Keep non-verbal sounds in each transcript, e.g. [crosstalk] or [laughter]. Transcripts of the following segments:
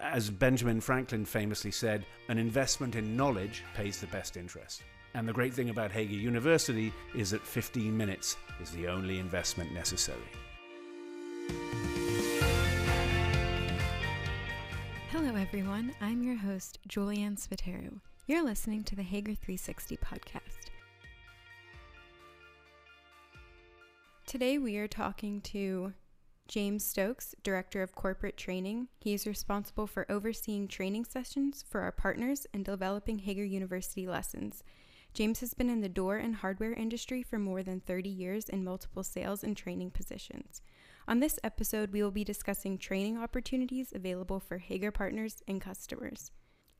As Benjamin Franklin famously said, an investment in knowledge pays the best interest. And the great thing about Hager University is that 15 minutes is the only investment necessary. Hello, everyone. I'm your host, Julianne Spatero. You're listening to the Hager 360 podcast. Today, we are talking to James Stokes, Director of Corporate Training. He is responsible for overseeing training sessions for our partners and developing Hager University lessons. James has been in the door and hardware industry for more than 30 years in multiple sales and training positions. On this episode, we will be discussing training opportunities available for Hager partners and customers.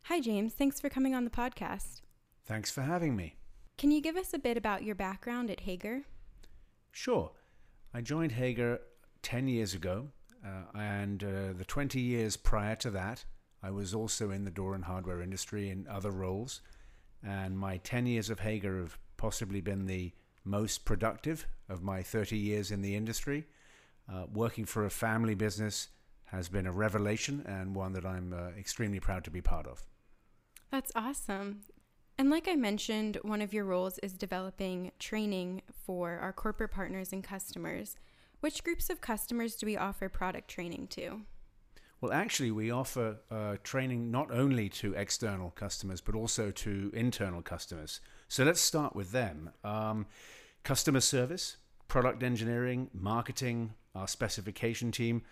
Hi, James. Thanks for coming on the podcast. Thanks for having me. Can you give us a bit about your background at Hager? Sure. I joined Hager 10 years ago, uh, and uh, the 20 years prior to that, I was also in the door and hardware industry in other roles. And my 10 years of Hager have possibly been the most productive of my 30 years in the industry. Uh, working for a family business has been a revelation and one that I'm uh, extremely proud to be part of. That's awesome. And like I mentioned, one of your roles is developing training for our corporate partners and customers. Which groups of customers do we offer product training to? Well, actually, we offer uh, training not only to external customers, but also to internal customers. So let's start with them. Um, customer service, product engineering, marketing, our specification team,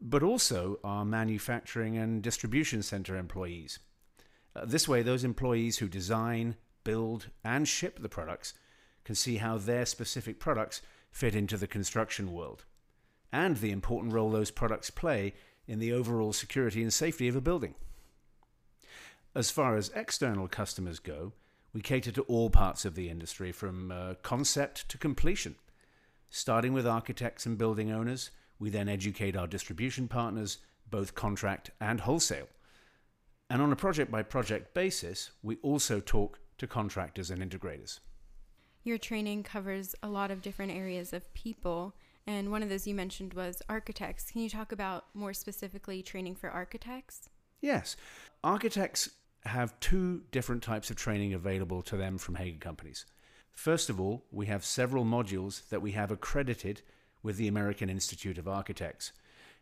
but also our manufacturing and distribution center employees. Uh, this way, those employees who design, build, and ship the products can see how their specific products fit into the construction world and the important role those products play in the overall security and safety of a building. As far as external customers go, we cater to all parts of the industry from uh, concept to completion. Starting with architects and building owners, we then educate our distribution partners, both contract and wholesale. And on a project by project basis, we also talk to contractors and integrators. Your training covers a lot of different areas of people, and one of those you mentioned was architects. Can you talk about more specifically training for architects? Yes. Architects have two different types of training available to them from Hager companies. First of all, we have several modules that we have accredited with the American Institute of Architects.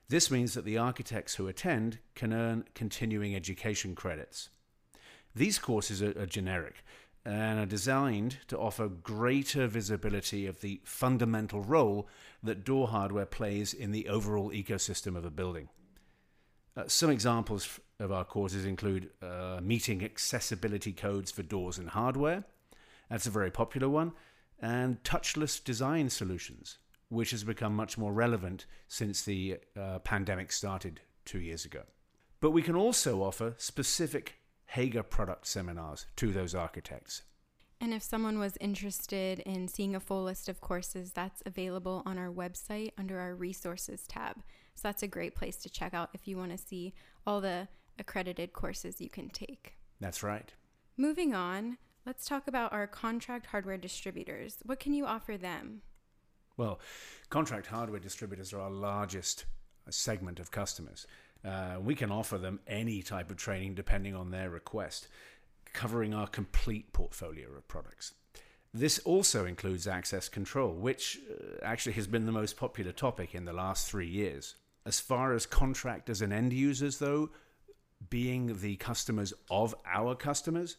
This means that the architects who attend can earn continuing education credits. These courses are, are generic and are designed to offer greater visibility of the fundamental role that door hardware plays in the overall ecosystem of a building. Uh, some examples of our courses include uh, meeting accessibility codes for doors and hardware. That's a very popular one. And touchless design solutions, which has become much more relevant since the uh, pandemic started two years ago. But we can also offer specific Hager product seminars to those architects. And if someone was interested in seeing a full list of courses, that's available on our website under our resources tab. So that's a great place to check out if you want to see all the accredited courses you can take. That's right. Moving on, let's talk about our contract hardware distributors. What can you offer them? Well, contract hardware distributors are our largest segment of customers. Uh, we can offer them any type of training depending on their request, covering our complete portfolio of products. This also includes access control, which uh, actually has been the most popular topic in the last three years. As far as contractors and end users, though, being the customers of our customers,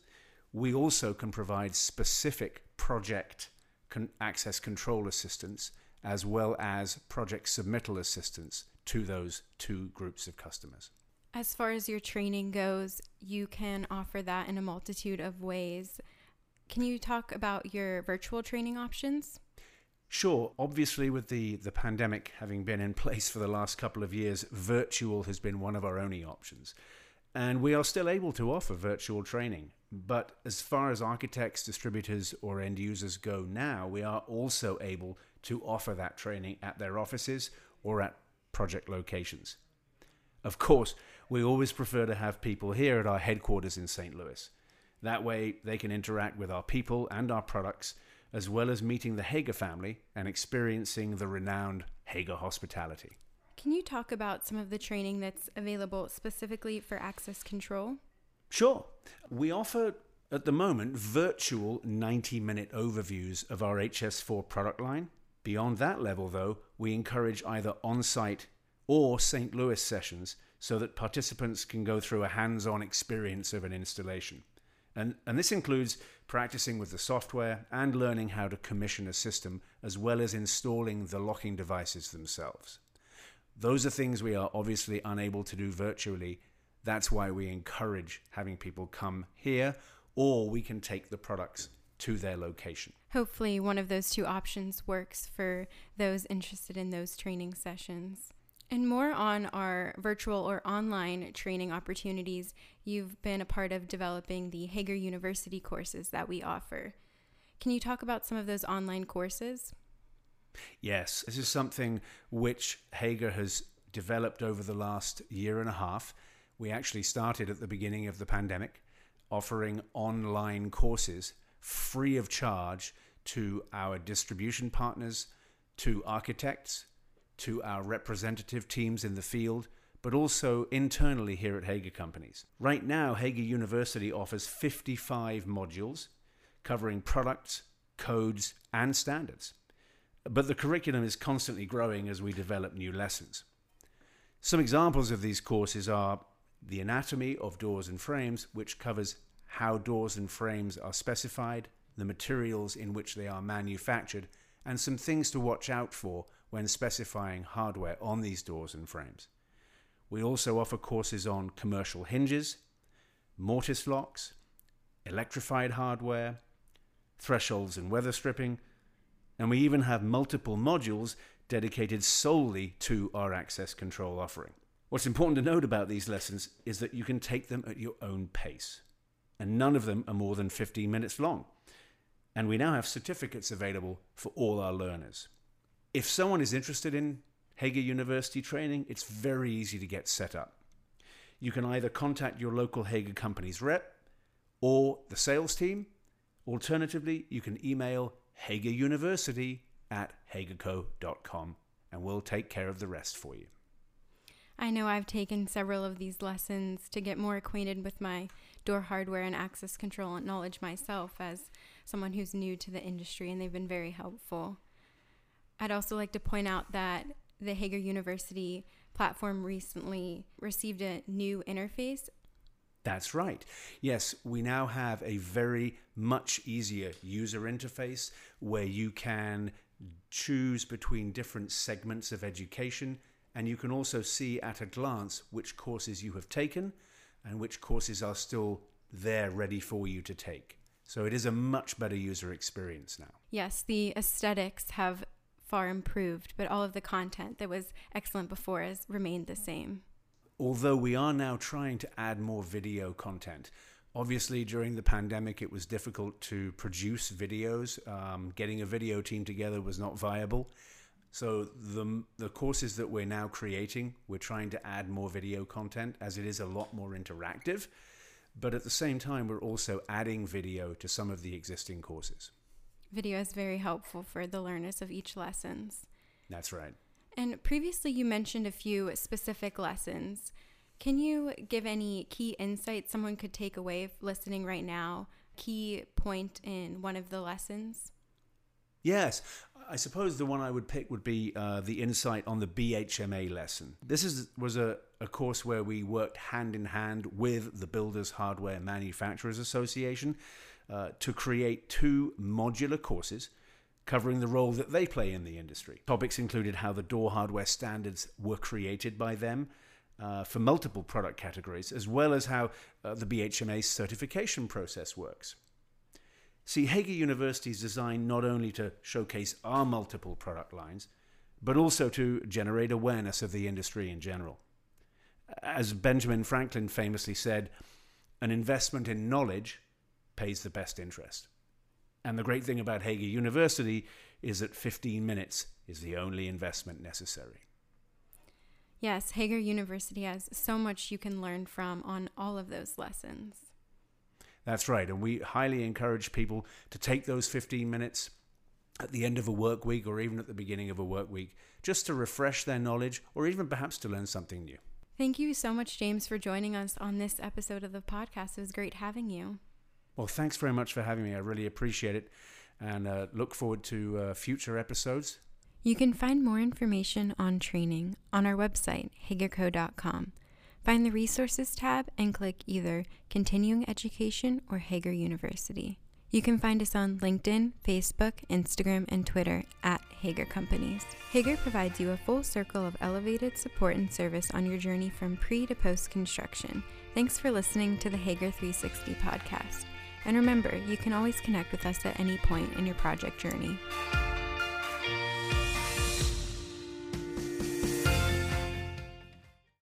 we also can provide specific project con- access control assistance as well as project submittal assistance to those two groups of customers. As far as your training goes, you can offer that in a multitude of ways. Can you talk about your virtual training options? Sure. Obviously, with the, the pandemic having been in [laughs] place for the last couple of years, virtual has been one of our only options. And we are still able to offer virtual training. But as far as architects, distributors, or end users go now, we are also able to offer that training at their offices or at project locations. Of course, we always prefer to have people here at our headquarters in St. Louis. That way, they can interact with our people and our products, as well as meeting the Hager family and experiencing the renowned Hager hospitality. Can you talk about some of the training that's available specifically for access control? Sure. We offer at the moment virtual 90 minute overviews of our HS4 product line. Beyond that level, though, we encourage either on site or St. Louis sessions so that participants can go through a hands on experience of an installation. And, and this includes practicing with the software and learning how to commission a system, as well as installing the locking devices themselves. Those are things we are obviously unable to do virtually. That's why we encourage having people come here, or we can take the products to their location. Hopefully, one of those two options works for those interested in those training sessions. And more on our virtual or online training opportunities, you've been a part of developing the Hager University courses that we offer. Can you talk about some of those online courses? Yes, this is something which Hager has developed over the last year and a half. We actually started at the beginning of the pandemic offering online courses free of charge to our distribution partners, to architects, to our representative teams in the field, but also internally here at Hager Companies. Right now, Hager University offers 55 modules covering products, codes, and standards. But the curriculum is constantly growing as we develop new lessons. Some examples of these courses are the anatomy of doors and frames, which covers how doors and frames are specified, the materials in which they are manufactured, and some things to watch out for when specifying hardware on these doors and frames. We also offer courses on commercial hinges, mortise locks, electrified hardware, thresholds and weather stripping, and we even have multiple modules dedicated solely to our access control offering. What's important to note about these lessons is that you can take them at your own pace, and none of them are more than 15 minutes long. And we now have certificates available for all our learners. If someone is interested in Hager University training, it's very easy to get set up. You can either contact your local Hager company's rep or the sales team. Alternatively, you can email Hager University at hagerco.com and we'll take care of the rest for you. I know I've taken several of these lessons to get more acquainted with my door hardware and access control knowledge myself as someone who's new to the industry, and they've been very helpful. I'd also like to point out that the Hager University platform recently received a new interface. That's right. Yes, we now have a very much easier user interface where you can choose between different segments of education and you can also see at a glance which courses you have taken and which courses are still there ready for you to take. So it is a much better user experience now. Yes, the aesthetics have far improved, but all of the content that was excellent before has remained the same. Although we are now trying to add more video content. Obviously, during the pandemic, it was difficult to produce videos. Um, getting a video team together was not viable. So the the courses that we're now creating, we're trying to add more video content as it is a lot more interactive. But at the same time, we're also adding video to some of the existing courses. Video is very helpful for the learners of each lessons. That's right. And previously you mentioned a few specific lessons. Can you give any key insights someone could take away listening right now? Key point in one of the lessons? Yes, I suppose the one I would pick would be uh, the insight on the BHMA lesson. This is was a, a course where we worked hand in hand with the Builders Hardware Manufacturers Association uh, to create two modular courses covering the role that they play in the industry. Topics included how the door hardware standards were created by them uh, for multiple product categories, as well as how uh, the BHMA certification process works. See, Hager University is designed not only to showcase our multiple product lines, but also to generate awareness of the industry in general. As Benjamin Franklin famously said, an investment in knowledge pays the best interest. And the great thing about Hager University is that 15 minutes is the only investment necessary. Yes, Hager University has so much you can learn from on all of those lessons. That's right. And we highly encourage people to take those 15 minutes at the end of a work week or even at the beginning of a work week, just to refresh their knowledge or even perhaps to learn something new. Thank you so much, James, for joining us on this episode of the podcast. It was great having you. Well, thanks very much for having me. I really appreciate it and uh, look forward to uh, future episodes. You can find more information on training on our website, hagerco.com. Find the resources tab and click either Continuing Education or Hager University. You can find us on LinkedIn, Facebook, Instagram, and Twitter at Hager Companies. Hager provides you a full circle of elevated support and service on your journey from pre to post construction. Thanks for listening to the Hager 360 podcast. And remember, you can always connect with us at any point in your project journey.